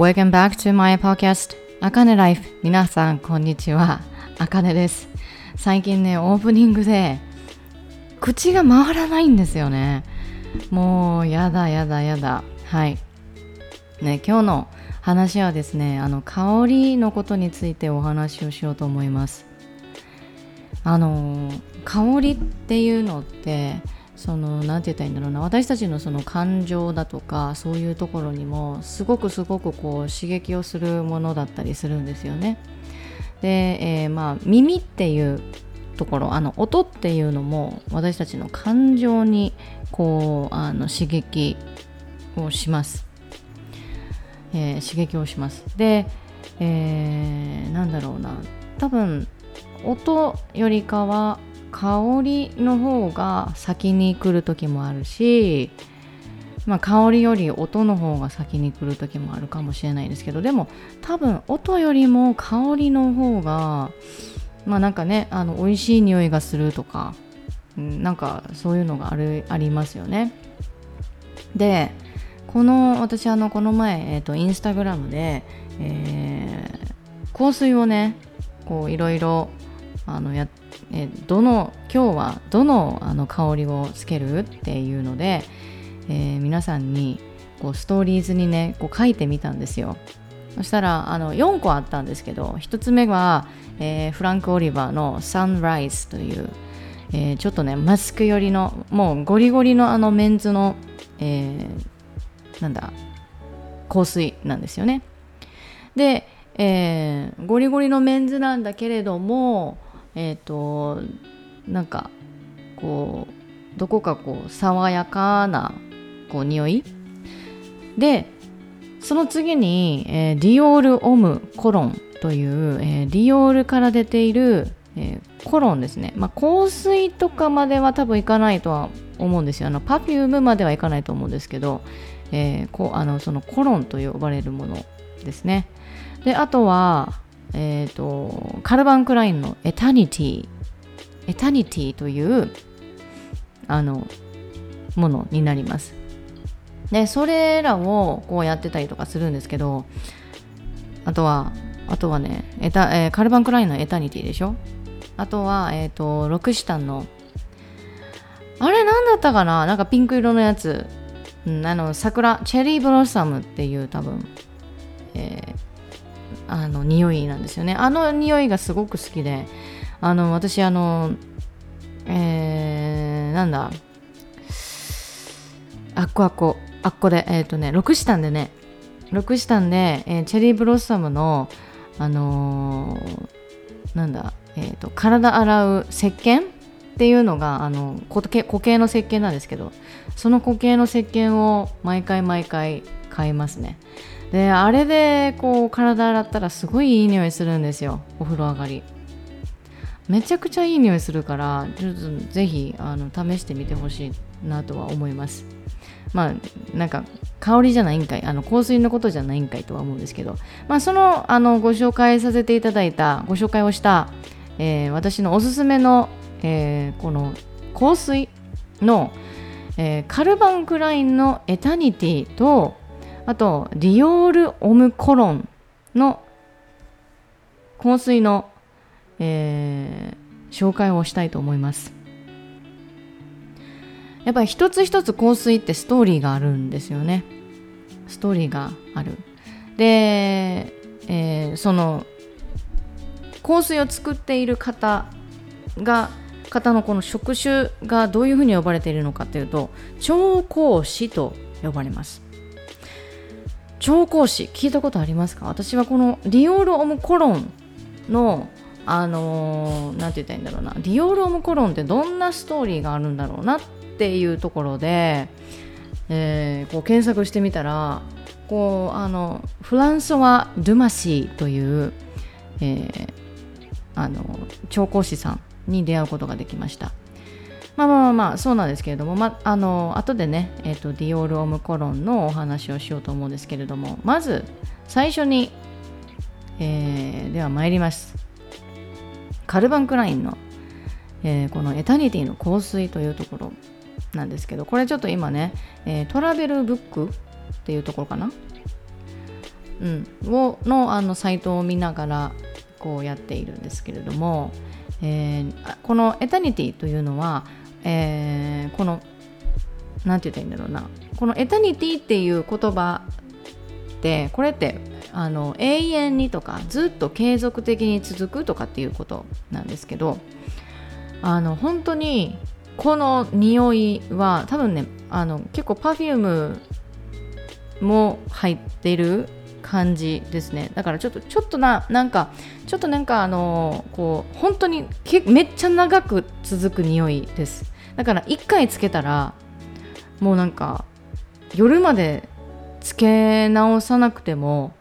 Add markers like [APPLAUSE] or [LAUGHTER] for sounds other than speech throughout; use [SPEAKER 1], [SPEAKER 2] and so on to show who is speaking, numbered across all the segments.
[SPEAKER 1] Welcome back to my podcast. あかねライフ皆さんこんにちはあかねです最近ねオープニングで口が回らないんですよねもうやだやだやだはいね今日の話はですねあの香りのことについてお話をしようと思いますあの香りっていうのってその何て言ったらいいんだろうな。私たちのその感情だとかそういうところにもすごくすごくこう刺激をするものだったりするんですよね。で、えー、まあ耳っていうところあの音っていうのも私たちの感情にこうあの刺激をします、えー、刺激をします。で、えー、なんだろうな。多分音よりかは香りの方が先に来る時もあるし、まあ、香りより音の方が先に来る時もあるかもしれないですけどでも多分音よりも香りの方がまあなんかねあの美味しい匂いがするとか、なんかそういうのがあるありますよね。でこの私あのこの前、えーと、インスタグラムで、えー、香水をねこういろいろあのやえどの今日はどのあの香りをつけるっていうので、えー、皆さんにこうストーリーズにねこう書いてみたんですよ。そしたらあの4個あったんですけど1つ目は、えー、フランク・オリバーの「サンライズ」という、えー、ちょっとねマスク寄りのもうゴリゴリのあのメンズの、えー、なんだ香水なんですよね。で、えー、ゴリゴリのメンズなんだけれどもえっ、ー、となんかこうどこかこう爽やかなこう匂い？でその次に、えー、ディオールオムコロンという、えー、ディオールから出ている、えー、コロンですね、まあ、香水とかまでは多分いかないとは思うんですよ。あのパフュームまではいかないと思うんですけど、えー、こあのそのコロンと呼ばれるものですね。であとはえっ、ー、と、カルバン・クラインのエタニティ、エタニティという、あの、ものになります。で、それらをこうやってたりとかするんですけど、あとは、あとはね、エタえー、カルバン・クラインのエタニティでしょ？あとは、えっ、ー、と、ロクシタンの、あれ何だったかな？なんかピンク色のやつ。うん、あの、桜、チェリーブロッサムっていう多分、えー、あの匂いなんですよね。あの匂いがすごく好きであの私あのえー、なんだあっこあっこあっこでえっ、ー、とね6タンでね6タンで、えー、チェリーブロッサムのあのー、なんだえっ、ー、と体洗う石鹸っていうのがあの固形の石鹸なんですけどその固形の石鹸を毎回毎回買いますね。であれでこう体洗ったらすごいいい匂いするんですよ。お風呂上がり。めちゃくちゃいい匂いするからちょっとぜひあの試してみてほしいなとは思います。まあなんか香りじゃないんかいあの香水のことじゃないんかいとは思うんですけど。まあそのあのご紹介させていただいたご紹介をした、えー、私のおすすめの、えー、この香水の、えー、カルバン・クラインのエタニティとあとディオール・オム・コロンの香水の、えー、紹介をしたいと思います。やっぱり一つ一つ香水ってストーリーがあるんですよね。ストーリーがある。で、えー、その香水を作っている方が方のこの職種がどういうふうに呼ばれているのかというと調香師と呼ばれます。調香師聞いたことありますか？私はこのディオール・オム・コロンのあのー、て言ったらいいんだろうな。ディオール・オム・コロンってどんなストーリーがあるんだろうなっていうところで、えー、こう検索してみたらこうあのフランソワ・ドゥマシーという、えー、あの調香師さんに出会うことができました。まあまあまあそうなんですけれども、まあ、あの後でね、えーと、ディオール・オム・コロンのお話をしようと思うんですけれどもまず最初に、えー、では参ります。カルバン・クラインの、えー、このエタニティの香水というところなんですけどこれちょっと今ね、えー、トラベルブックっていうところかな？うん、をのあのサイトを見ながらこうやっているんですけれども、えー、このエタニティというのは、えー、この何て言ったらいいんだろうな。このエタニティっていう言葉ってこれってあの永遠にとかずっと継続的に続くとかっていうことなんですけどあの本当にこの匂いは多分ねあの結構 Perfume も入ってる感じですねだからちょっとちょっとななんかちょっとなんかあのこう本当にけめっちゃ長く続く匂いです。だから1回つけたらもうなんか夜までつけ直さなくても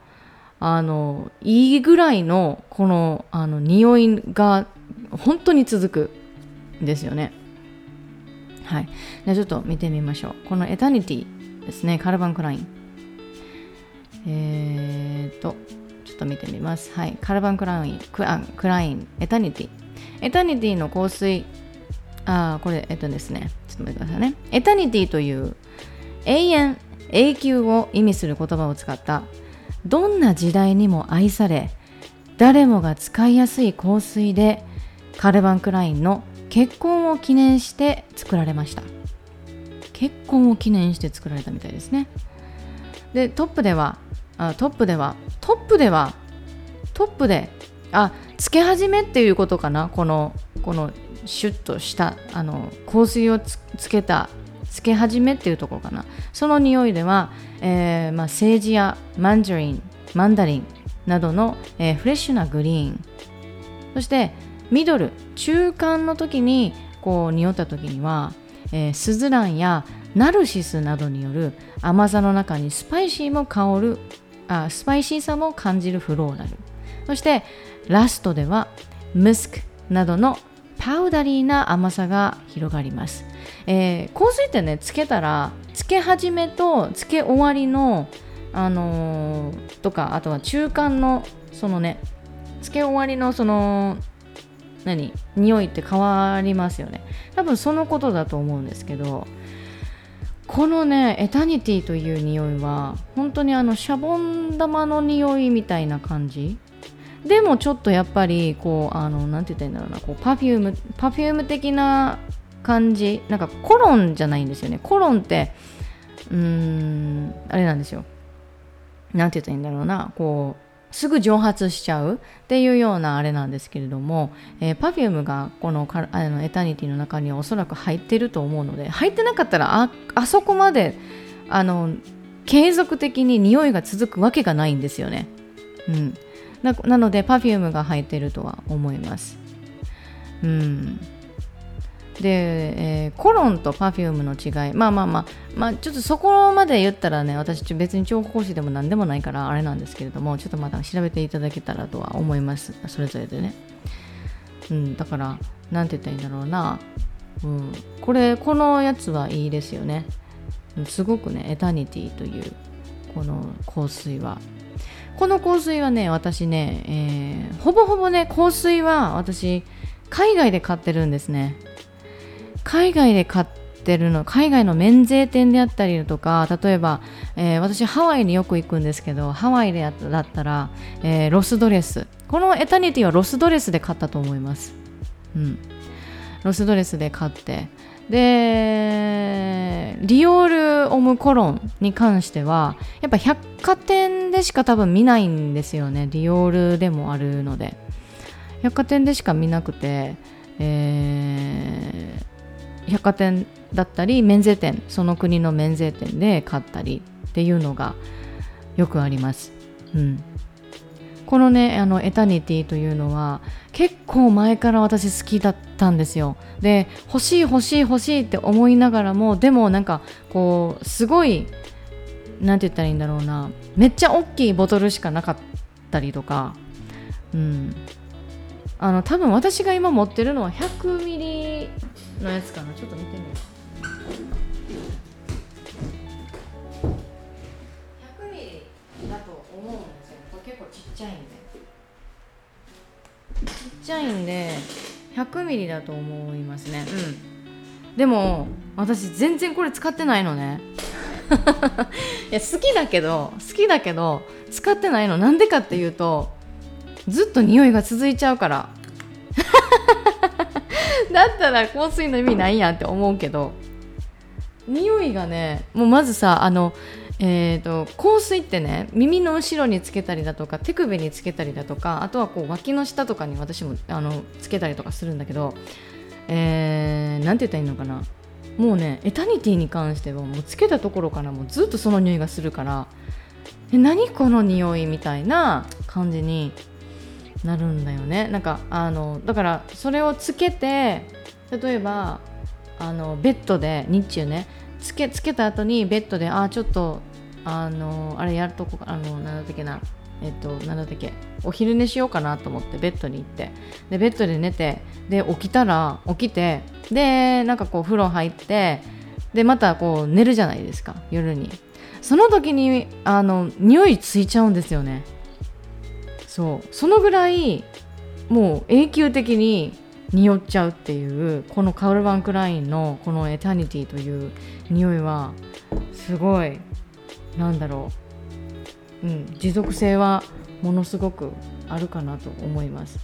[SPEAKER 1] あのいいぐらいのこのあの匂いが本当に続く。んですよね。はい。じゃちょっと見てみましょう。このエタニティですね。カルバン・クライン。えー、っとちょっと見てみます。はい。カルバン・クラインクラクラインエタニティ。エタニティの香水。あこれえっとですね。ちょっと待ってくださいね。エタニティという永遠永久を意味する言葉を使った。どんな時代にも愛され誰もが使いやすい香水でカルバン・クラインの結婚を記念して作られました。結婚を記念して作られたみたいですね。でトップではあトップではトップではトップであつけ始めっていうことかな。このこのシュッとしたあの香水をつけたつけ始めっていうところかな。その匂いでは、えーまあ、セージやマンジャリンマンダリンなどの、えー、フレッシュなグリーン。そしてミドル中間の時にこう匂った時には、えー、スズランやナルシスなどによる甘さの中にスパイシーも香るあスパイシーさも感じるフローラル。そしてラストではムスクなどのパウダリーな甘さが広がります、えー、香水ってねつけたらつけ始めとつけ終わりのあのー、とかあとは中間のそのねつけ終わりのその何？匂いって変わりますよね。多分そのことだと思うんですけどこのねエタニティという匂いは本当にあのシャボン玉の匂いみたいな感じ。でもちょっとやっぱりこうあのなんて言ったらいいんだろうなこうパフュームパフューム的な感じ。なんかコロンじゃないんですよね。コロンってうーんあれなんですよ。なんて言ったらいいんだろうなこうすぐ蒸発しちゃうっていうようなあれなんですけれども、えー、Perfume がこのあのエタニティの中にはおそらく入ってると思うので入ってなかったらああそこまであの継続的に匂いが続くわけがないんですよね。うん、ななので Perfume が入ってるとは思います。うんで、えー、コロンとパフュームの違い。まあまあまあまあちょっとそこまで言ったらね私別に調香師でも何でもないからあれなんですけれどもちょっとまた調べていただけたらとは思います。それぞれでね。うんだから何て言ったらいいんだろうな。うんこれこのやつはいいですよね。すごくねエタニティというこの香水は。この香水はね私ね、えー、ほぼほぼね香水は私海外で買ってるんですね。海外で買ってるの海外の免税店であったりとか例えば、えー、私ハワイによく行くんですけどハワイでだったら、えー、ロスドレス。このエタニティはロスドレスで買ったと思います、うん、ロスドレスで買って。でリオールオムコロンに関してはやっぱ百貨店でしか多分見ないんですよね。リオールでもあるので。百貨店でしか見なくて、え百貨店だったり免税店その国の免税店で買ったりっていうのがよくあります。うん。このねあのエタニティというのは結構前から私好きだったんですよ。で欲しい欲しい欲しいって思いながらもでもなんかこうすごい何て言ったらいいんだろうな。めっちゃ大きいボトルしかなかったりとか。うん。あの多分私が今持ってるのは100ミリのやつかな。ちょっと見てみよう。100ミリだと思うんですよこれ結構ちっちゃいんで。ちっちゃいんで100ミリだと思いますね。うん。でも私全然これ使ってないのね。[LAUGHS] いや好きだけど好きだけど使ってないの。なんでかっていうとずっと匂いが続いちゃうから [LAUGHS] だったら香水の意味ないやんって思うけど。匂いがねもうまずさあのえーと、香水ってね耳の後ろにつけたりだとか手首につけたりだとかあとはこう脇の下とかに私もあのつけたりとかするんだけど、えー、なんて言ったらいいのかな。もうねエタニティに関してはもうつけたところからもうずっとその匂いがするからえ何この匂いみたいな感じになるんだよね。なんかあのだからそれをつけて例えばあのベッドで日中ねつけつけた後にベッドであちょっとあのあれやるとこあのなんだっけなえっとなんだったっけお昼寝しようかなと思ってベッドに行って。でベッドで寝てで起きたら起きてでなんかこう風呂入ってでまたこう寝るじゃないですか夜に。その時にあの匂いついちゃうんですよね。そう。そのぐらいもう永久的に匂っちゃうっていうこのカウルバン・クラインのこのエタニティという匂いはすごいなんだろう、うん、持続性はものすごくあるかなと思います。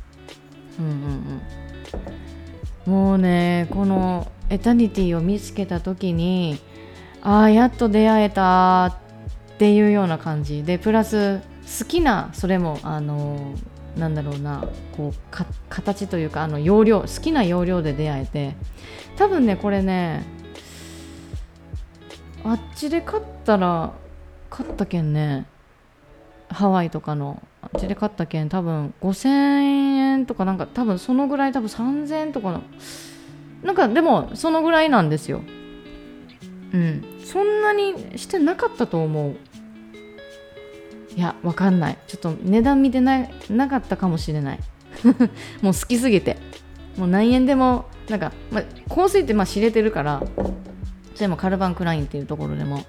[SPEAKER 1] うんうんうん、もうねこのエタニティを見つけた時にああやっと出会えたっていうような感じ。でプラス好きなそれもあのなんだろうなこう形というかあの容量好きな容量で出会えて多分ねこれねあっちで買ったら買ったけんねハワイとかのあっちで買ったけん多分5000円とかなんか多分そのぐらい多分3000円とかのなんかでもそのぐらいなんですよ。うん。そんなにしてなかったと思う。いやわかんない。ちょっと値段見てななかったかもしれない。[LAUGHS] もう好きすぎて。もう何円でもなんか、ま、香水ってまあ知れてるからそれもカルバン・クラインっていうところでも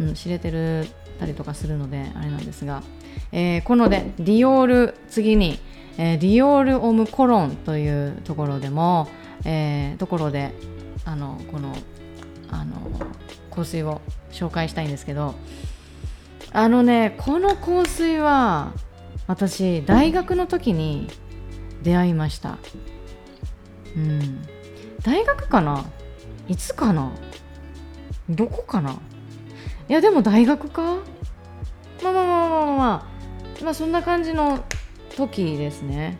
[SPEAKER 1] うん、知れてるたりとかするのであれなんですが、えー、このでディオール次に、えー、ディオール・オム・コロンというところでも、えー、ところであのこのあの香水を紹介したいんですけどあのねこの香水は私大学の時に出会いました。うん。大学かな？いつかな？どこかな？いやでも大学か？まあまあまあまあまあまあ、そんな感じの時ですね。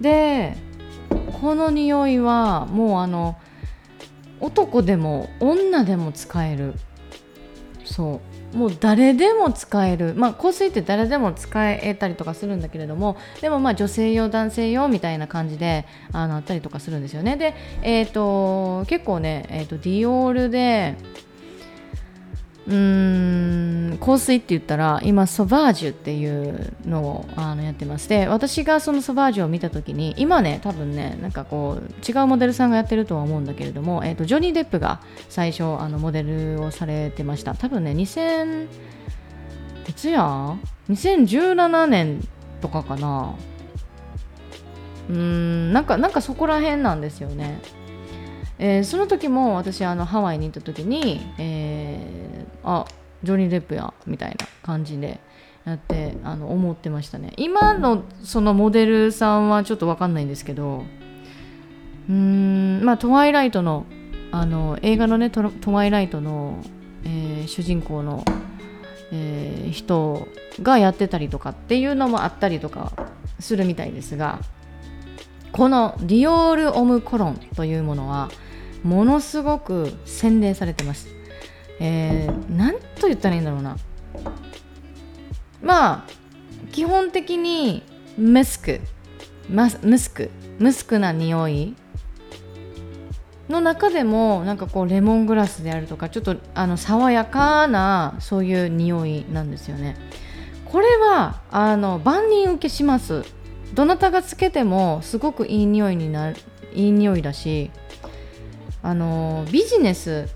[SPEAKER 1] でこの匂いはもうあの男でも女でも使える。そう。もう誰でも使える。まあ香水って誰でも使えたりとかするんだけれどもでもまあ女性用男性用みたいな感じであのあったりとかするんですよね。でえ、ー、と結構ね、えーとディオールでうん香水って言ったら今ソバージュっていうのをあのやってまして私がそのソバージュを見た時に今ね多分ねなんかこう違うモデルさんがやってるとは思うんだけれども、えーと、ジョニー・デップが最初あのモデルをされてました。多分ね2000いつや？2017年とかかな。うんなんかなんかそこら辺なんですよね。えー、その時も私あのハワイに行った時に、えー、あジョニー・デップやみたいな感じでやってあの思ってましたね今のそのモデルさんはちょっと分かんないんですけどうんまあトワイライトのあの映画のねトワイライトの、えー、主人公の、えー、人がやってたりとかっていうのもあったりとかするみたいですがこのディオール・オム・コロンというものはものすごく洗練されてます。えー、なんと言ったらいいんだろうな。まあ、基本的にムスク、ムスク、ムスクな匂いの中でもなんかこうレモングラスであるとかちょっとあの爽やかなそういう匂いなんですよね。これはあの万人受けします。どなたがつけてもすごくいい匂いになるいい匂いだしあのビジネス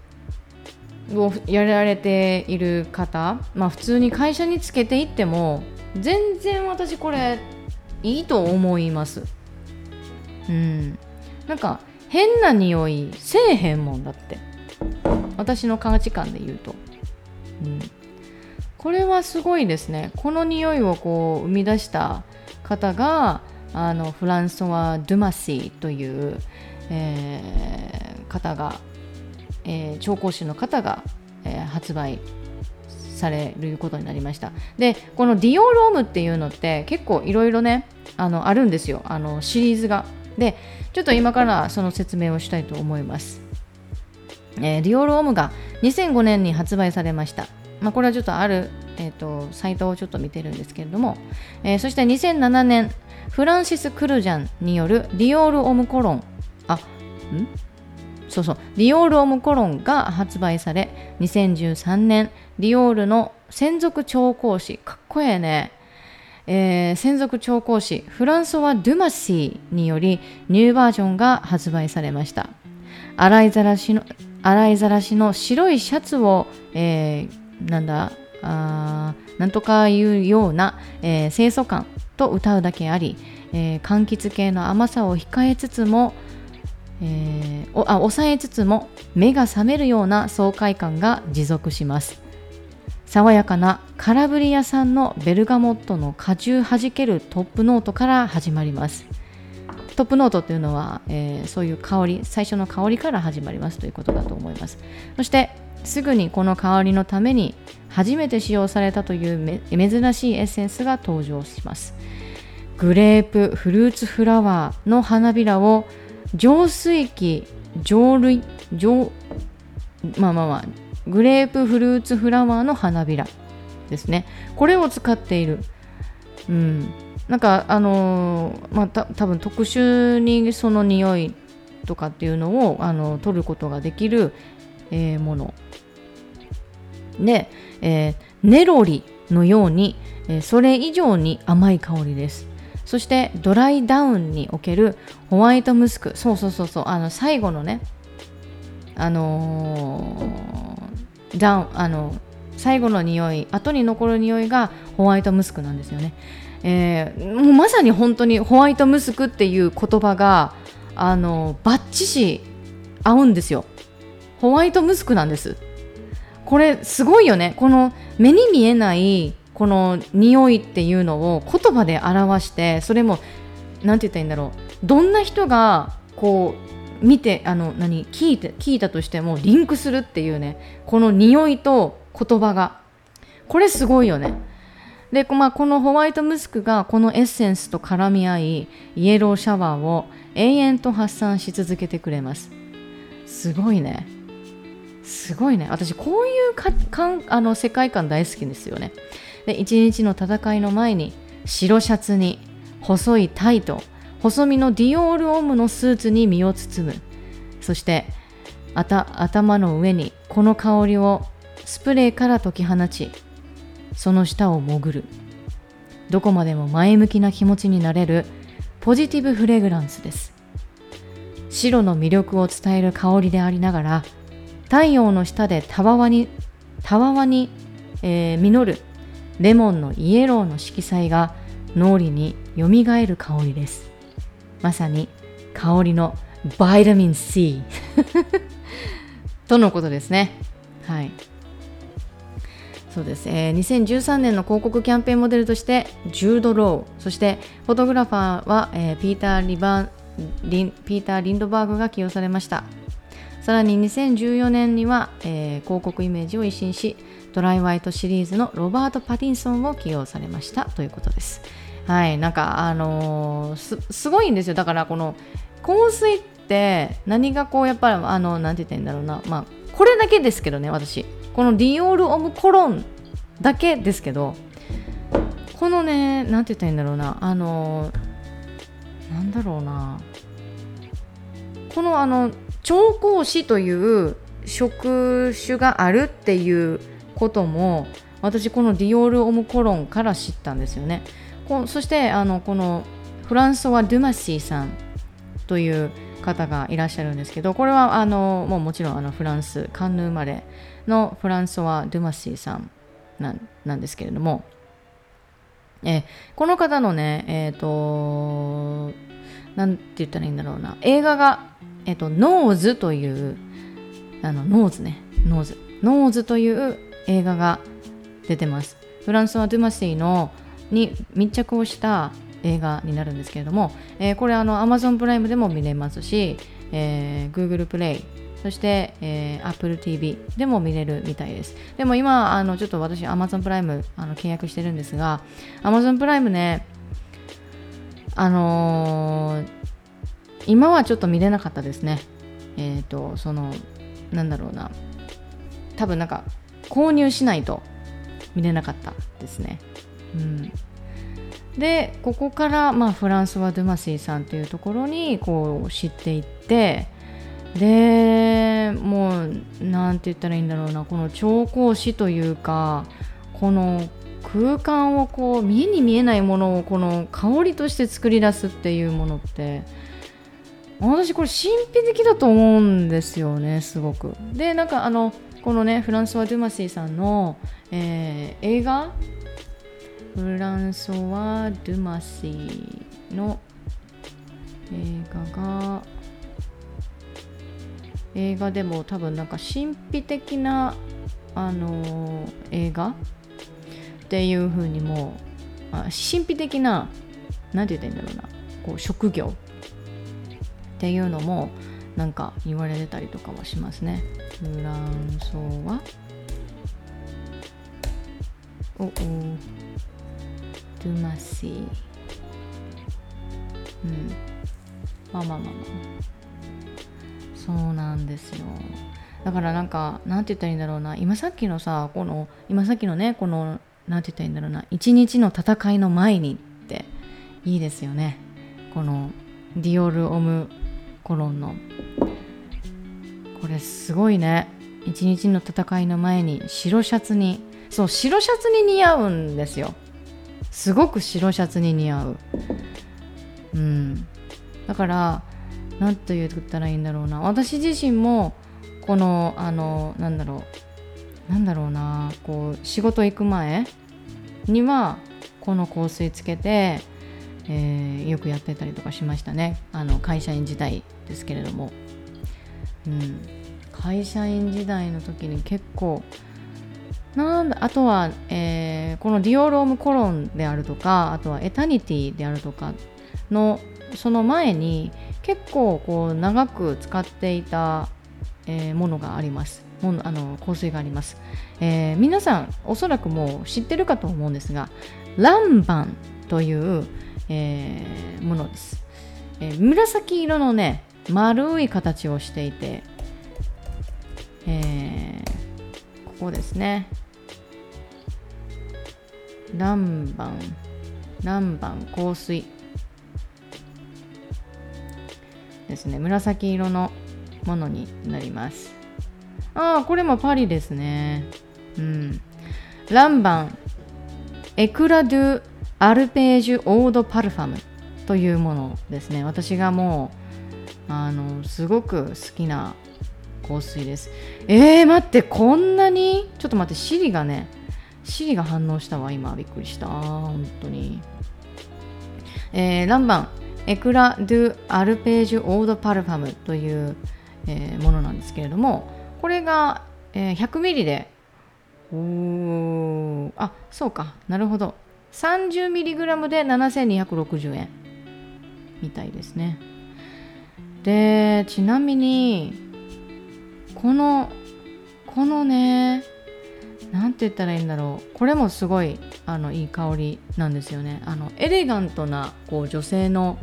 [SPEAKER 1] をやられている方、まあ、普通に会社につけていっても全然私これいいと思います。うん。なんか変な匂いせえへんもんだって。私の価値観で言うと。うん、これはすごいですね。この匂いをこう生み出した方があのフランソワ・ドゥマシーという、えー、方が、えー、調香師の方が、えー、発売されることになりました。でこのディオロームっていうのって結構いろいろねあのあるんですよ。あのシリーズが。でちょっと今からその説明をしたいと思います、えー、ディオールオムが2005年に発売されました。まあ、これはちょっとある、えーと、サイトをちょっと見てるんですけれども、えー、そして2007年フランシス・クルジャンによるディオール・オム・コロン。あん？そうそう。ディオール・オム・コロンが発売され2013年ディオールの専属調香師かっこええね。えー、専属調香師フランソワ・ドゥマシーによりニューバージョンが発売されました。洗いざらしの洗いざらしの白いシャツを、えー、なんだあなんとかいうような、えー、清楚感と歌うだけあり、えー、柑橘系の甘さを控えつつも、えー、おあ抑えつつも目が覚めるような爽快感が持続します。爽やかなカラブリア産のベルガモットの果汁はじけるトップノートから始まります。トップノートというのは、えー、そういう香り最初の香りから始まりますということだと思います。そしてすぐにこの香りのために初めて使用されたという珍しいエッセンスが登場します。グレープフルーツフラワーの花びらを浄水器浄類浄まあまあまあグレープフルーツフラワーの花びらですね。これを使っている。うん。なんかあのー、まあた多分特殊にその匂いとかっていうのをあの取ることができる、えー、もの。で、えー、ネロリのように、えー、それ以上に甘い香りです。そしてドライダウンにおけるホワイトムスクそうそうそうそうあの最後のねあのー、ダウンあの最後の匂い後に残る匂いがホワイトムスクなんですよね、えー、もうまさに本当にホワイトムスクっていう言葉があのバッチシ合うんですよ。ホワイトムスクなんです。これすごいよね。この目に見えないこの匂いっていうのを言葉で表してそれも何て言ったらいいんだろう。どんな人がこう見てあの何聞いて聞いたとしてもリンクするっていうねこの匂いと言葉が。これすごいよね。で、まあ、このホワイトムスクがこのエッセンスと絡み合いイエローシャワーを永遠と発散し続けてくれます。すごいね。すごいね。私こういうかかんあの世界観大好きですよね。で一日の戦いの前に白シャツに細いタイト細身のディオールオムのスーツに身を包む。そして頭の上にこの香りをスプレーから解き放ちその下を潜る。どこまでも前向きな気持ちになれるポジティブフレグランスです。白の魅力を伝える香りでありながら太陽の下でたわわにたわわに、えー、実るレモンのイエローの色彩が脳裏によみがえる香りです。まさに香りのバイタミン C [LAUGHS] とのことですね。はい。そうです、えー、2013年の広告キャンペーンモデルとしてジュード・ロー。そしてフォトグラファーは、えー、ピーターリバリンピーター・リンドバーグが起用されました。さらに2014年には、えー、広告イメージを一新しドライワイトシリーズのロバート・パティンソンを起用されましたということです。はい、なんかあのー、すごいんですよ。だからこの香水って何がこうやっぱりあのなんて言ったらいいんだろうな、まあこれだけですけどね私このディオール・オム・コロンだけですけどこのねなんて言ったらいいんだろうなあのー、なんだろうなこのあの調香師という [LAUGHS] 職種があるっていうことも私このディオール・オム・コロンから知ったんですよねこそしてあのこのフランソワ・ドゥマシーさんという方がいらっしゃるんですけどこれはあのもうもちろんあのフランスカンヌ生まれのフランソワ・ドゥマシーさんなんですけれどもえこの方のねえっ、ー、となんて言ったらいいんだろうな映画がえっ、と、ノーズという、あの、ノーズね、ノーズ。ノーズという映画が出てますフランスはドゥマシーのに密着をした映画になるんですけれども、えー、これあの Amazon プライムでも見れますし、えー、Google プレイそして、えー、Apple TV でも見れるみたいです。でも今、あのちょっと私 Amazon プライムあの契約してるんですが、Amazon プライムね、あのー、今はちょっと見れなかったですね。えっ、ー、と、その、なんだろうな、多分なんか購入しないと見れなかったですね。うん、でここから、まあ、フランスはドゥマシーさんというところにこう知っていってでもう何て言ったらいいんだろうなこの調香師というかこの空間をこう見えに見えないものをこの香りとして作り出すっていうものって私これ神秘的だと思うんですよねすごく。でなんかあのこのねフランソワ・ドゥマシーさんの、えー、映画？フランソワ・ドゥマシーの映画が映画でも多分なんか神秘的なあのー、映画？っていう風にもあ神秘的な何て言ったらいいんだろうな。こう職業？っていうのもなんか言われてたりとかはしますね。フランソワ。おお。ドゥマシー。うん。まあまあまあまあ。そうなんですよ。だからなんかなんて言ったらいいんだろうな。今さっきのさこの今さっきのねこのなんて言ったらいいんだろうな。一日の戦いの前にっていいですよね。このディオール・オム・コロンのこれすごいね。一日の戦いの前に白シャツにそう白シャツに似合うんですよ。すごく白シャツに似合う。うん。だから何と言ったらいいんだろうな。私自身もこのあのなんだろう。なんだろうな。こう仕事行く前にはこの香水つけて、えー、よくやってたりとかしましたね。あの会社員時代ですけれども、うん、会社員時代の時に結構なんだあとは、えー、このディオロームコロンであるとかあとはエタニティであるとかのその前に結構こう長く使っていた、えー、ものがあります。ものあの香水があります、えー、皆さんおそらくもう知ってるかと思うんですがランバンという、えー、ものです、えー、紫色のね丸い形をしていて、えー、ここですね。ランバンランバン香水。ですね。紫色のものになります。ああこれもパリですね。うん。ランバンエクラドゥアルページュオードパルファムというものですね。私がもうあのすごく好きな香水です。えー、待ってこんなに？ちょっと待ってシリがねシリが反応したわ今。びっくりした。本当に。えー、ランバンエクラ・ドゥ・アルページュ・オード・パルファムという、えー、ものなんですけれどもこれが、えー、100ml で。おあそうか。なるほど。30mg で7260円みたいですね。でちなみにこのこのねなんて言ったらいいんだろう。これもすごいあのいい香りなんですよね。あのエレガントなこう女性の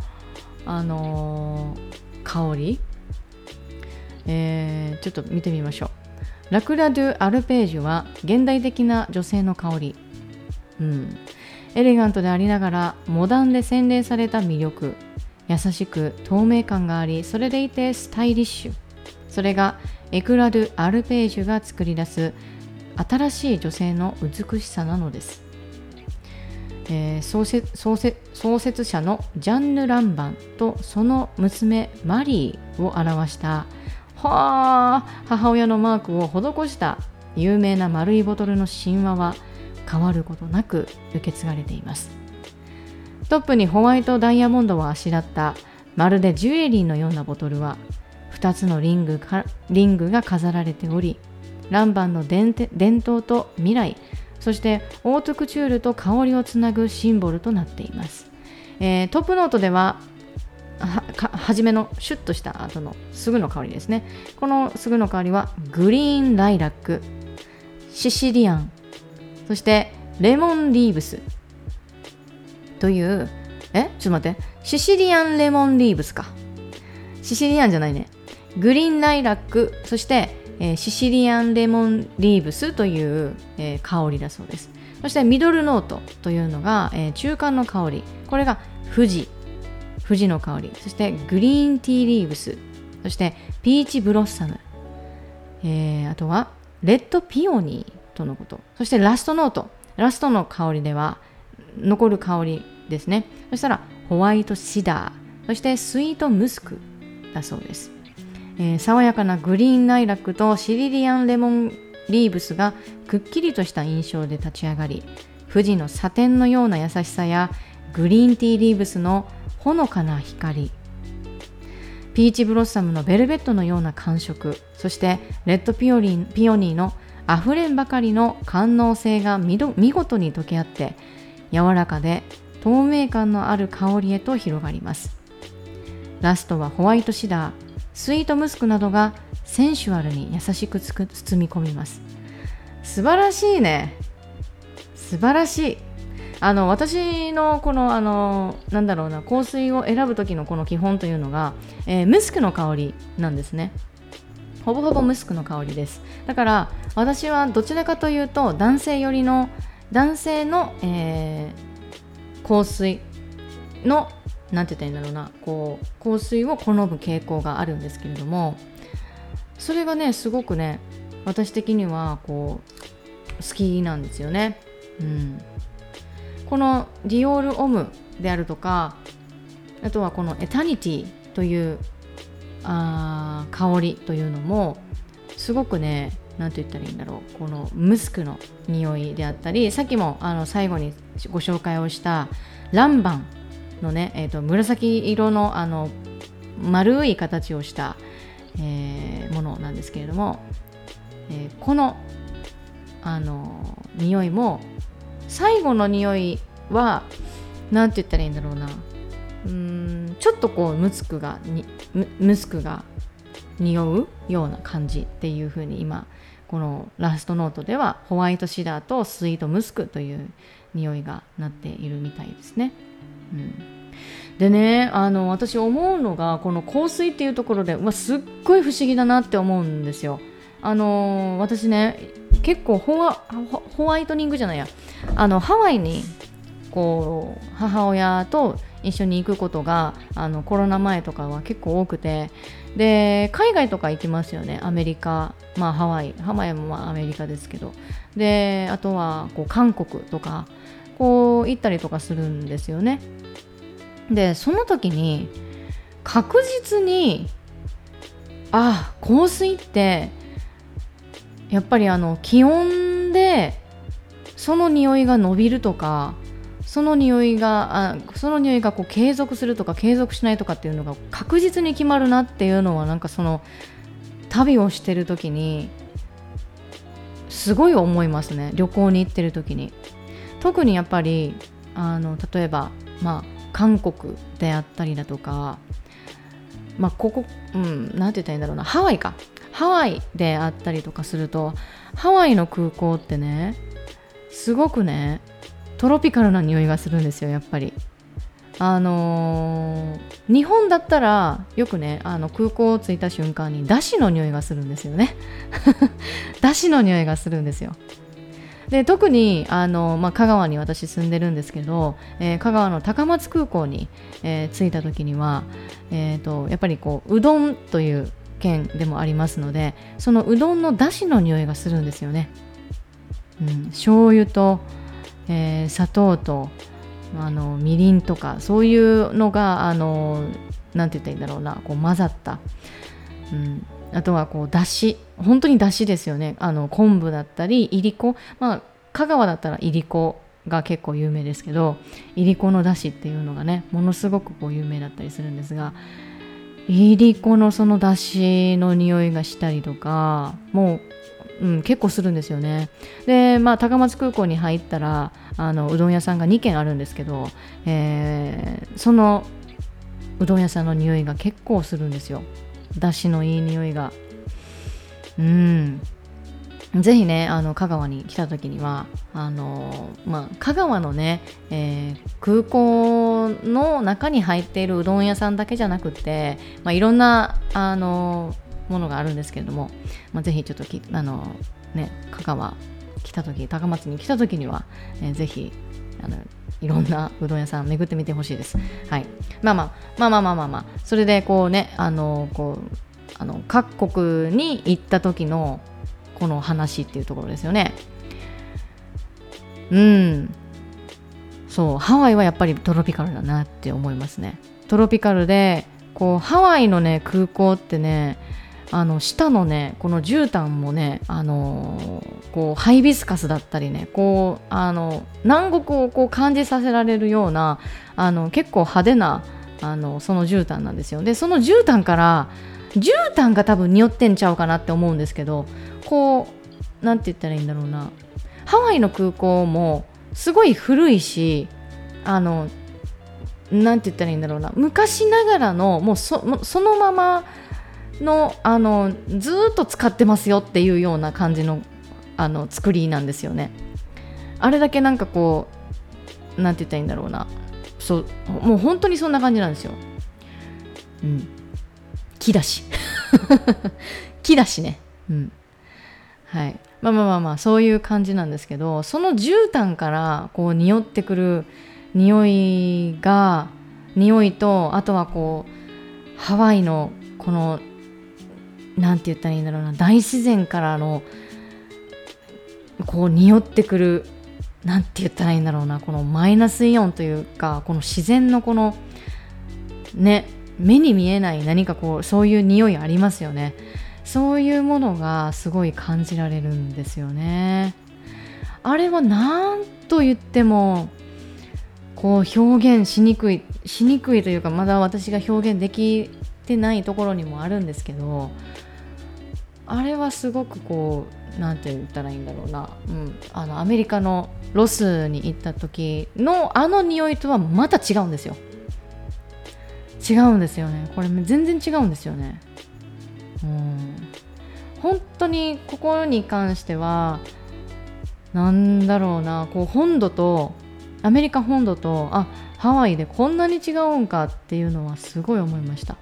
[SPEAKER 1] あのー、香り、えー、ちょっと見てみましょう。ラクラ・ドゥ・アルページュは現代的な女性の香り、うん、エレガントでありながらモダンで洗練された魅力。優しく透明感がありそれでいてスタイリッシュ。それがエクラ・ドゥ・アルページュが作り出す新しい女性の美しさなのです。えー、創設創設創設者のジャンヌ・ランバンとその娘マリーを表したは母親のマークを施した有名な丸いボトルの神話は変わることなく受け継がれています。トップにホワイトダイヤモンドをあしらったまるでジュエリーのようなボトルは2つのリングかリングが飾られておりランバンの伝統と未来そしてオートクチュールと香りをつなぐシンボルとなっています、えー、トップノートではは初めのシュッとした後のすぐの香りですね。このすぐの香りはグリーンライラックシシリアンそしてレモンリーブス。というえちょっと待って。シシリアンレモンリーブスか。シシリアンじゃないね。グリーンライラックそして、えー、シシリアンレモンリーブスという、えー、香りだそうです。そしてミドルノートというのが、えー、中間の香り。これが富士。富士の香り。そしてグリーンティーリーブスそしてピーチブロッサム、えー、あとはレッドピオニーとのこと。そしてラストノートラストの香りでは残る香りですね。そしたらホワイトシダーそしてスイートムスクだそうです、えー、爽やかなグリーンライラックとシリリアンレモンリーブスがくっきりとした印象で立ち上がり富士のサテンのような優しさやグリーンティーリーブスのほのかな光。ピーチブロッサムのベルベットのような感触。そしてレッドピオリンピオニーのあふれんばかりの官能性が見事に溶け合って柔らかで透明感のある香りへと広がります。ラストはホワイトシダー。スイートムスクなどがセンシュアルに優しく包み込みます。素晴らしいね。素晴らしい。あの私のこのあのなんだろうな香水を選ぶ時のこの基本というのが、えー、ムスクの香りなんですね。ほぼほぼムスクの香りです。だから私はどちらかというと男性寄りの男性の、えー、香水の何て言ったらいいんだろうなこう香水を好む傾向があるんですけれどもそれがねすごくね私的にはこう好きなんですよね。うん、このディオール・オムであるとかあとはこのエタニティというあ香りというのもすごくね何て言ったらいいんだろう。このムスクの匂いであったりさっきもあの最後にご紹介をしたランバンのね、えーと、紫色のあの丸い形をした、えー、ものなんですけれども、えー、このあの匂いも最後の匂いは何て言ったらいいんだろうな。うんちょっとこうムスクがムスクが匂うような感じっていう風に今このラストノートではホワイトシダーとスイートムスクという匂いがなっているみたいですね。うん、でねあの私思うのがこの香水っていうところで、ますっごい不思議だなって思うんですよ。あの私ね結構ホワホワイトニングじゃないやあのハワイにこう母親と一緒に行くことがあのコロナ前とかは結構多くてで海外とか行きますよねアメリカ。まあハワイ。ハワイもまあアメリカですけど。であとはこう韓国とか。こう行ったりとかするんですよね。でその時に確実にあ香水ってやっぱりあの気温でその匂いが伸びるとかその匂いがあその匂いがこう継続するとか継続しないとかっていうのが確実に決まるなっていうのはなんかその旅をしてる時にすごい思いますね。旅行に行ってる時に。特にやっぱりあの例えばまあ韓国であったりだとかまあここうん何て言ったらいいんだろうな。ハワイか。ハワイであったりとかするとハワイの空港ってねすごくねトロピカルな匂いがするんですよやっぱり。あのー、日本だったらよくねあの空港を着いた瞬間にだしの匂いがするんですよね。[LAUGHS] だしの匂いがするんですよ。で特にあの、まあ、香川に私住んでるんですけど、えー、香川の高松空港に、えー、着いた時には、えーと、やっぱりこううどんという県でもありますのでそのうどんのだしの匂いがするんですよね、うん、醤油とえー、砂糖とあのみりんとかそういうのがあのなんて言ったらいいんだろうなこう混ざった、うん、あとはこうだし。本当にだしですよね。あの昆布だったりいりこ。まあ香川だったらいりこが結構有名ですけどいりこのだしっていうのがねものすごくこう有名だったりするんですがいりこのそのだしの匂いがしたりとかもううん、結構するんですよね。でまあ高松空港に入ったらあのうどん屋さんが2軒あるんですけど、えー、そのうどん屋さんの匂いが結構するんですよ。だしのいい匂いが。うん。ぜひねあの香川に来た時にはあの、まあ、香川のね、えー、空港の中に入っているうどん屋さんだけじゃなくて、まあ、いろんなあのものがあるんですけれども、まあ、ぜひちょっとあの、ね、香川来た時高松に来た時には、えー、ぜひあのいろんなうどん屋さん巡ってみてほしいです。はい、まあまあまあまあまあまあまあそれでこうねあのこうあの各国に行った時のこの話っていうところですよね。うん。そう、ハワイはやっぱりトロピカルだなって思いますね。トロピカルで、こう、ハワイのね、空港ってね、あの下のねこの絨毯もねあのこうハイビスカスだったりねこうあの南国をこう感じさせられるようなあの結構派手なあのその絨毯なんですよ。でその絨毯から絨毯が多分匂ってんちゃうかなって思うんですけどこう何て言ったらいいんだろうな。ハワイの空港もすごい古いしあの何て言ったらいいんだろうな。昔ながらのもうそのままのあのずっと使ってますよっていうような感じのあの作りなんですよね。あれだけなんかこう何て言ったらいいんだろうな。そうもう本当にそんな感じなんですよ。うん。木だし。[LAUGHS] 木だしね。うん。はい。まあまあまあまあそういう感じなんですけどその絨毯からこう匂ってくる匂いが匂いとあとはこうハワイのこの何て言ったらいいんだろうな。大自然からのこう匂ってくる何て言ったらいいんだろうな。このマイナスイオンというかこの自然のこのね目に見えない何かこうそういう匂いありますよね。そういうものがすごい感じられるんですよね。あれは何と言ってもこう表現しにくいしにくいというかまだ私が表現できてないところにもあるんですけどあれはすごくこう何て言ったらいいんだろうな、うん、あのアメリカのロスに行った時のあの匂いとはまた違うんですよ。違うんですよね。これ全然違うんですよね。うん。本当にここに関してはなんだろうな。こう本土とアメリカ本土とあハワイでこんなに違うんかっていうのはすごい思いました、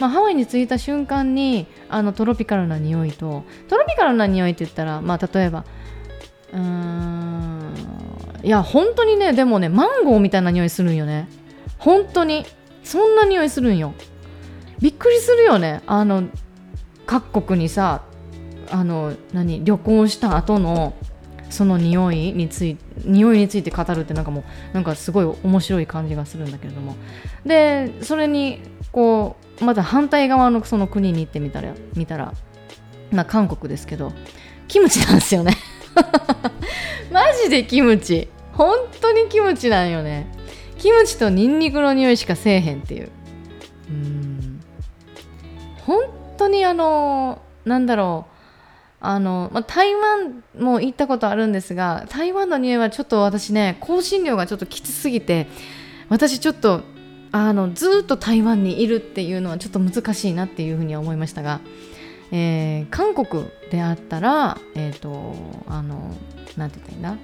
[SPEAKER 1] まあ、ハワイに着いた瞬間にあのトロピカルな匂いとトロピカルな匂いって言ったら、まあ、例えばうーんいや本当にねでもねマンゴーみたいな匂いするんよね。本当に。そんな匂いするんよ。びっくりするよね。あの各国にさあの何旅行した後のその匂いについて匂いについて語るってなんかもうなんかすごい面白い感じがするんだけれども。でそれにこうまた反対側のその国に行ってみたら見たらまあ韓国ですけどキムチなんですよね。[LAUGHS] マジでキムチ。本当にキムチなんよね。キムチとニンニクの匂いしかせえへんっていう。うん。本当にあのなんだろう。あの、まあ、台湾も行ったことあるんですが台湾の匂いはちょっと私ね香辛料がちょっときつすぎて私ちょっとあのずっと台湾にいるっていうのはちょっと難しいなっていうふうには思いましたが、えー、韓国であったらえっ、ー、とあのなんて言ったらいいんだ？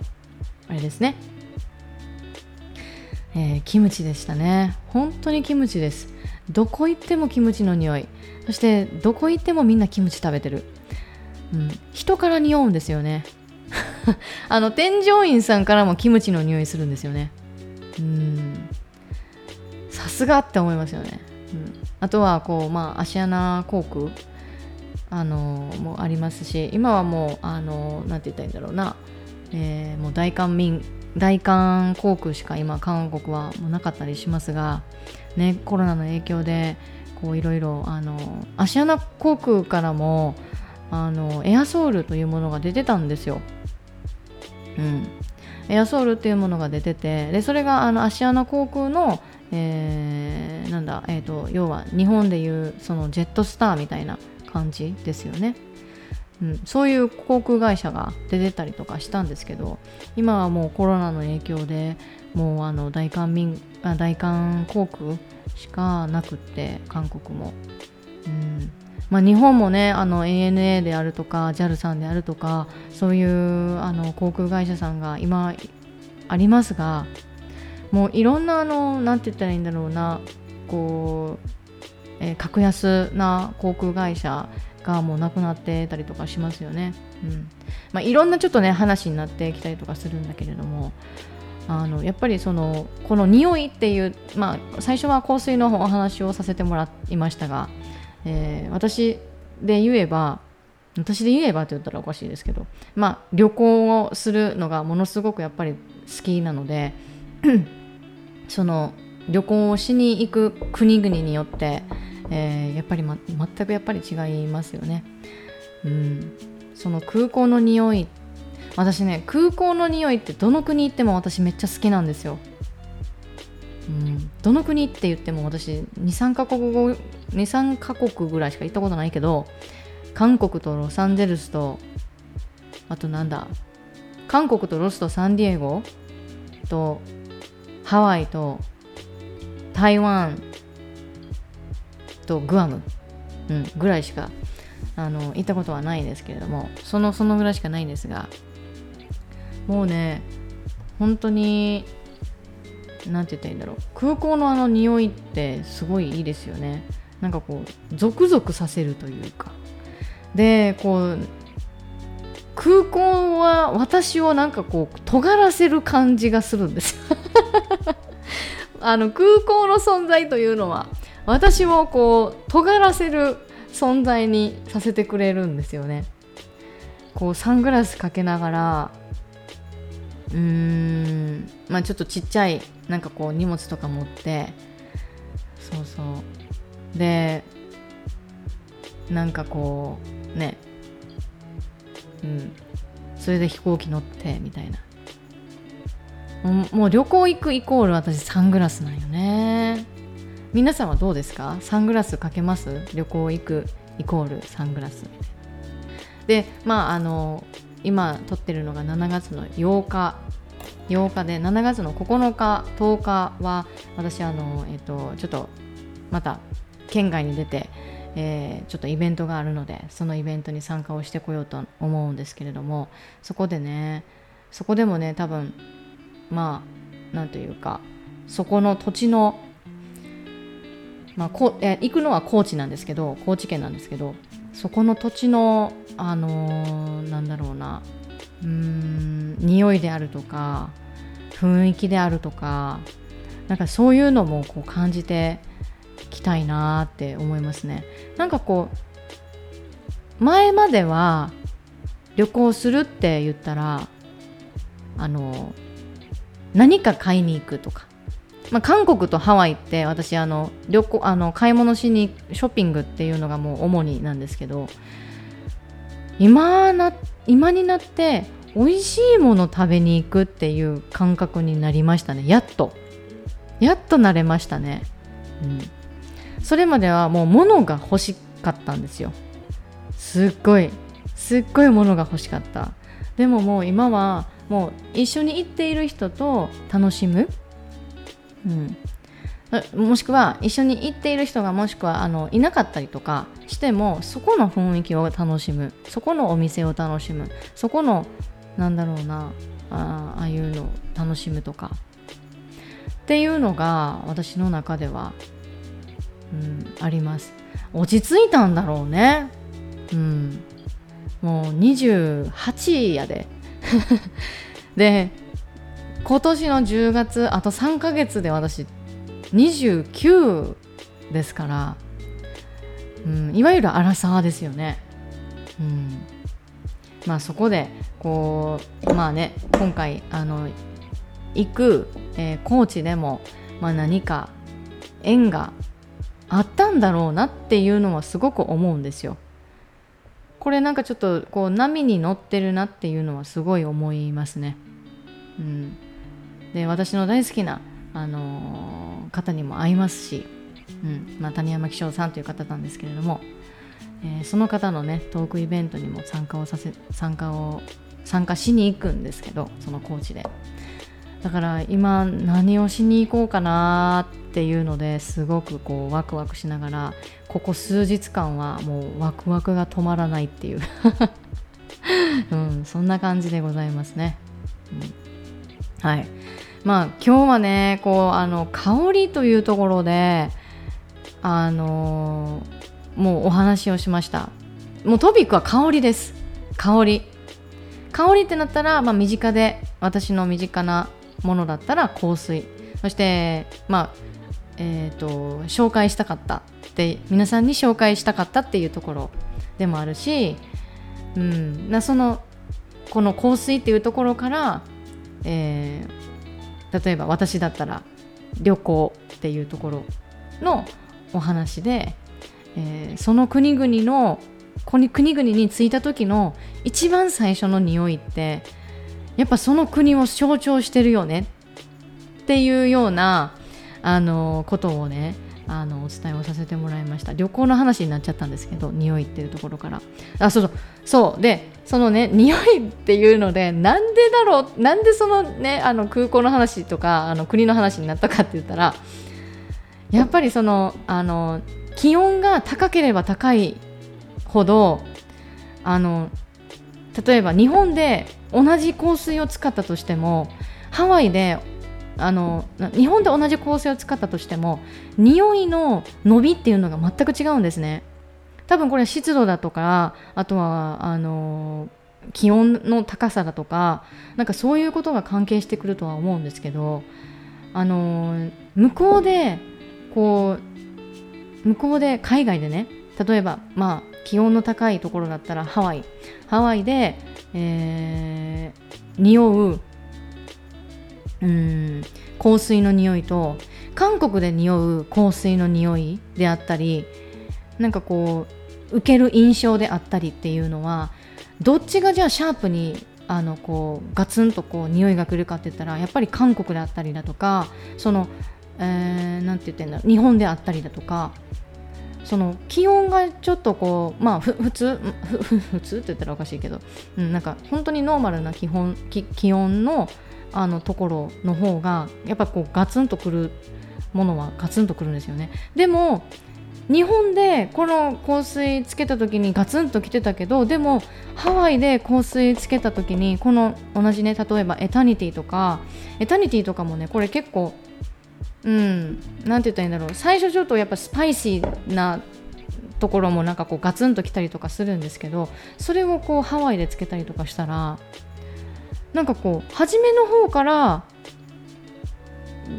[SPEAKER 1] あれですね。えー、キムチでしたね。本当にキムチです。どこ行ってもキムチの匂い。そしてどこ行ってもみんなキムチ食べてる、うん、人から匂うんですよね。[LAUGHS] あの添乗員さんからもキムチの匂いするんですよね。うん。さすがって思いますよね、うん、あとはこうまあアシアナ航空あのもありますし今はもうあのなんて言ったらいいんだろうな、えー、もう大韓民大韓航空しか今韓国はもうなかったりしますが、ね、コロナの影響でこういろいろあのアシアナ航空からもあのエアソールというものが出てたんですよ。うん、エアソールっていうものが出ててでそれがあのアシアナ航空の、えー、なんだ、えーと、要は日本でいうそのジェットスターみたいな感じですよね。うん、そういう航空会社が出てたりとかしたんですけど今はもうコロナの影響でもうあの大韓民あ大韓航空しかなくって韓国も、うんまあ、日本もねあの ANA であるとか JAL さんであるとかそういうあの航空会社さんが今ありますがもういろんなあのなんて言ったらいいんだろうなこう、えー、格安な航空会社がもうなくなってたりとかしますよね。うんまあ、いろんなちょっとね話になってきたりとかするんだけれどもあのやっぱりそのこの匂いっていう、まあ、最初は香水のお話をさせてもらいましたが、えー、私で言えば私で言えばって言ったらおかしいですけど、まあ、旅行をするのがものすごくやっぱり好きなので [CLEARS THROAT] その旅行をしに行く国々によって、えー、やっぱり、ま、全くやっぱり違いますよね。うん、その空港の匂い私ね空港の匂いってどの国行っても私めっちゃ好きなんですよ。うん、どの国って言っても私23カ国23カ国ぐらいしか行ったことないけど韓国とロサンゼルスとあとなんだ韓国とロスとサンディエゴとハワイと台湾とグアム、うん、ぐらいしかあの行ったことはないですけれどもそのそのぐらいしかないんですがもうね本当に何て言ったらいいんだろう。空港のあの匂いってすごいいいですよね。なんかこうゾクゾクさせるというか。でこう空港は私をなんかこう尖らせる感じがするんですあの空港の存在というのは私をこう尖らせる存在にさせてくれるんですよね。こうサングラスかけながらうーんまあちょっとちっちゃいなんかこう荷物とか持ってそうそう。でなんかこうね。うん。それで飛行機乗ってみたいな。もう旅行行くイコール私サングラスなんよね。皆さんはどうですか？サングラスかけます？旅行行くイコールサングラス。でまああの今撮ってるのが7月の8日。8日で7月の9日10日は私あの、えっと、ちょっとまた県外に出て、えー、ちょっとイベントがあるのでそのイベントに参加をしてこようと思うんですけれどもそこでねそこでもね多分まあなんというかそこの土地のまあ、こえ行くのは高知なんですけど高知県なんですけどそこの土地のあのー、なんだろうなうん匂いであるとか雰囲気であるとかなんかそういうのもこう感じてきたいなって思いますね。なんかこう前までは旅行するって言ったらあの何か買いに行くとか、まあ、韓国とハワイって私あの旅行あの買い物しにショッピングっていうのがもう主になんですけど今な今になって美味しいもの食べに行くっていう感覚になりましたね。やっと。やっと慣れましたね、うん、それまではもう物が欲しかったんですよ。すっごい。すっごい物が欲しかった。でももう今はもう一緒に行っている人と楽しむ、うん、もしくは一緒に行っている人がもしくはあのいなかったりとかしてもそこの雰囲気を楽しむ。そこのお店を楽しむ。そこのなんだろうなあああいうのを楽しむとか。っていうのが私の中では、うん、あります。落ち着いたんだろうね。うん。もう28やで。[LAUGHS] で今年の10月あと3ヶ月で私29ですから、うん、いわゆるアラサーですよね。うん、まあそこでこうまあね今回あの行く、えー、高知でも、まあ、何か縁があったんだろうなっていうのはすごく思うんですよ。これなんかちょっとこう波に乗ってるなっていうのはすごい思いますね。うん、で私の大好きな、あのー、方にも会いますし、うん。まあ、谷山紀章さんという方なんですけれども、えー、その方のねトークイベントにも参加をさせ参加を参加しに行くんですけどそのコーチで。だから今何をしに行こうかなっていうのですごくこうワクワクしながらここ数日間はもうワクワクが止まらないっていう。[LAUGHS] うん、そんな感じでございますね、うん、はい。まあ今日はねこうあの香りというところであのー、もうお話をしました。もうトピックは香りです。香り。香りってなったら、まあ、身近で私の身近なものだったら香水。そしてまあえーと、紹介したかったって皆さんに紹介したかったっていうところでもあるし、うん、なそのこの香水っていうところから、えー、例えば私だったら旅行っていうところのお話で、えー、その国々の国々に着いた時の一番最初の匂いってやっぱその国を象徴してるよね。っていうようなあのことをねあのお伝えをさせてもらいました。旅行の話になっちゃったんですけど匂いっていうところから。あそうそう。そう。でそのね匂いっていうのでなんでだろう？なんでそのねあの空港の話とかあの国の話になったかって言ったらやっぱりそのあの気温が高ければ高いほどあの例えば日本で同じ香水を使ったとしてもハワイであの日本で同じ香水を使ったとしても匂いの伸びっていうのが全く違うんですね。多分これは湿度だとかあとはあの気温の高さだとかなんかそういうことが関係してくるとは思うんですけどあの向こうでこう向こうで海外でね例えばまあ気温の高いところだったらハワイ。ハワイで、えー、匂ううん香水の匂いと韓国で匂う香水の匂いであったりなんかこう受ける印象であったりっていうのはどっちがじゃあシャープにあのこうガツンとこう匂いが来るかって言ったらやっぱり韓国であったりだとかそのえー、て言ってんだ日本であったりだとかその気温がちょっとこうまあ普通普通って言ったらおかしいけど、うん、なんか本当にノーマルな基本気温のあのところの方がやっぱこうガツンとくるものはガツンとくるんですよね。でも日本でこの香水つけた時にガツンときてたけどでもハワイで香水つけた時にこの同じね例えばエタニティとかエタニティとかもねこれ結構うんなんて言ったらいいんだろう最初ちょっとやっぱスパイシーなところもなんかこうガツンときたりとかするんですけどそれをこうハワイでつけたりとかしたらなんかこう初めの方から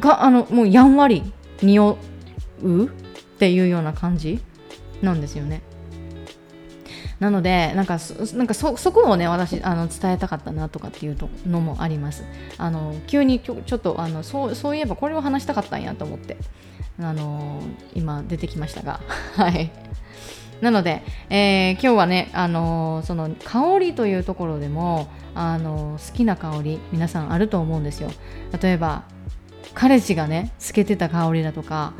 [SPEAKER 1] があのもうやんわり匂うっていうような感じなんですよね。なのでなんかなんかそこをね私あの伝えたかったなとかっていうのもあります。あの急にちょっとあのそうそういえばこれを話したかったんやと思ってあの今出てきましたが。[LAUGHS] はい。なので、えー、今日はね、あのその香りというところでも、あの好きな香り皆さんあると思うんですよ。例えば彼氏がねつけてた香りだとか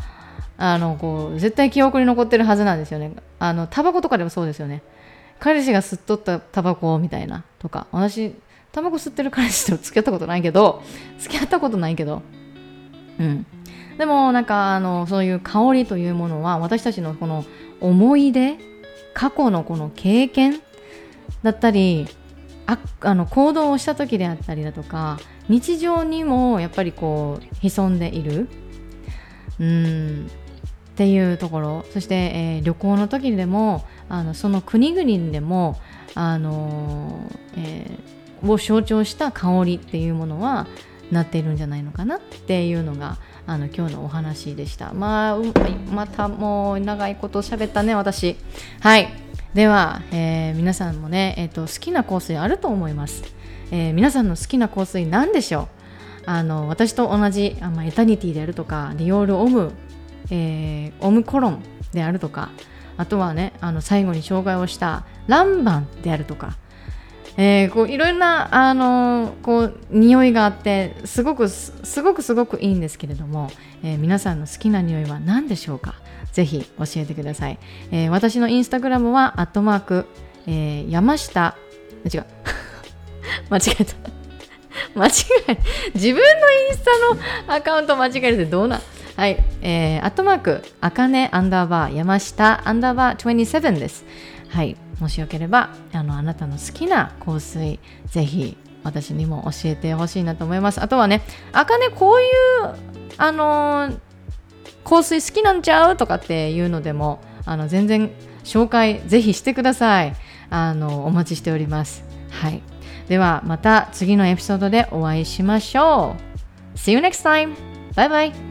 [SPEAKER 1] あのこう絶対記憶に残ってるはずなんですよね。あのタバコとかでもそうですよね。彼氏が吸っとったタバコみたいなとか私タバコ吸ってる彼氏と付き合ったことないけど付き合ったことないけどうん。でもなんかあのそういう香りというものは私たちのこの思い出過去のこの経験だったりああの行動をした時であったりだとか日常にもやっぱりこう潜んでいる。うん。っていうところそして、えー、旅行の時でもあのその国々でもあの、えー、を象徴した香りっていうものはなっているんじゃないのかなっていうのがあの今日のお話でした。まあ、またもう長いこと喋ったね、私。はい。では、えー、皆さんもね、えーと、好きな香水あると思います。えー、皆さんの好きな香水何でしょう？あの私と同じあ、まあ、エタニティであるとかディオールオムえー、オムコロンであるとかあとはねあの最後に紹介をしたランバンであるとか、えー、こういろんなあのこう匂いがあってすごくすごくすごくいいんですけれども、えー、皆さんの好きな匂いは何でしょうか？ぜひ教えてください、えー、私のインスタグラムはアットマーク、えー、山下違う。[LAUGHS] 間違えた。[LAUGHS] 間違え自分のインスタのアカウント間違えてどうなはい、えー、アットマーク、あかねアンダーバー、山下アンダーバー27です。はい、もしよければ、あの、あなたの好きな香水、ぜひ私にも教えてほしいなと思います。あとはね、あかね、こういう、あのー、香水好きなんちゃう？とかっていうのでも、あの、全然紹介ぜひしてください。あの、お待ちしております。はい。では、また次のエピソードでお会いしましょう。See you next time! バイバイ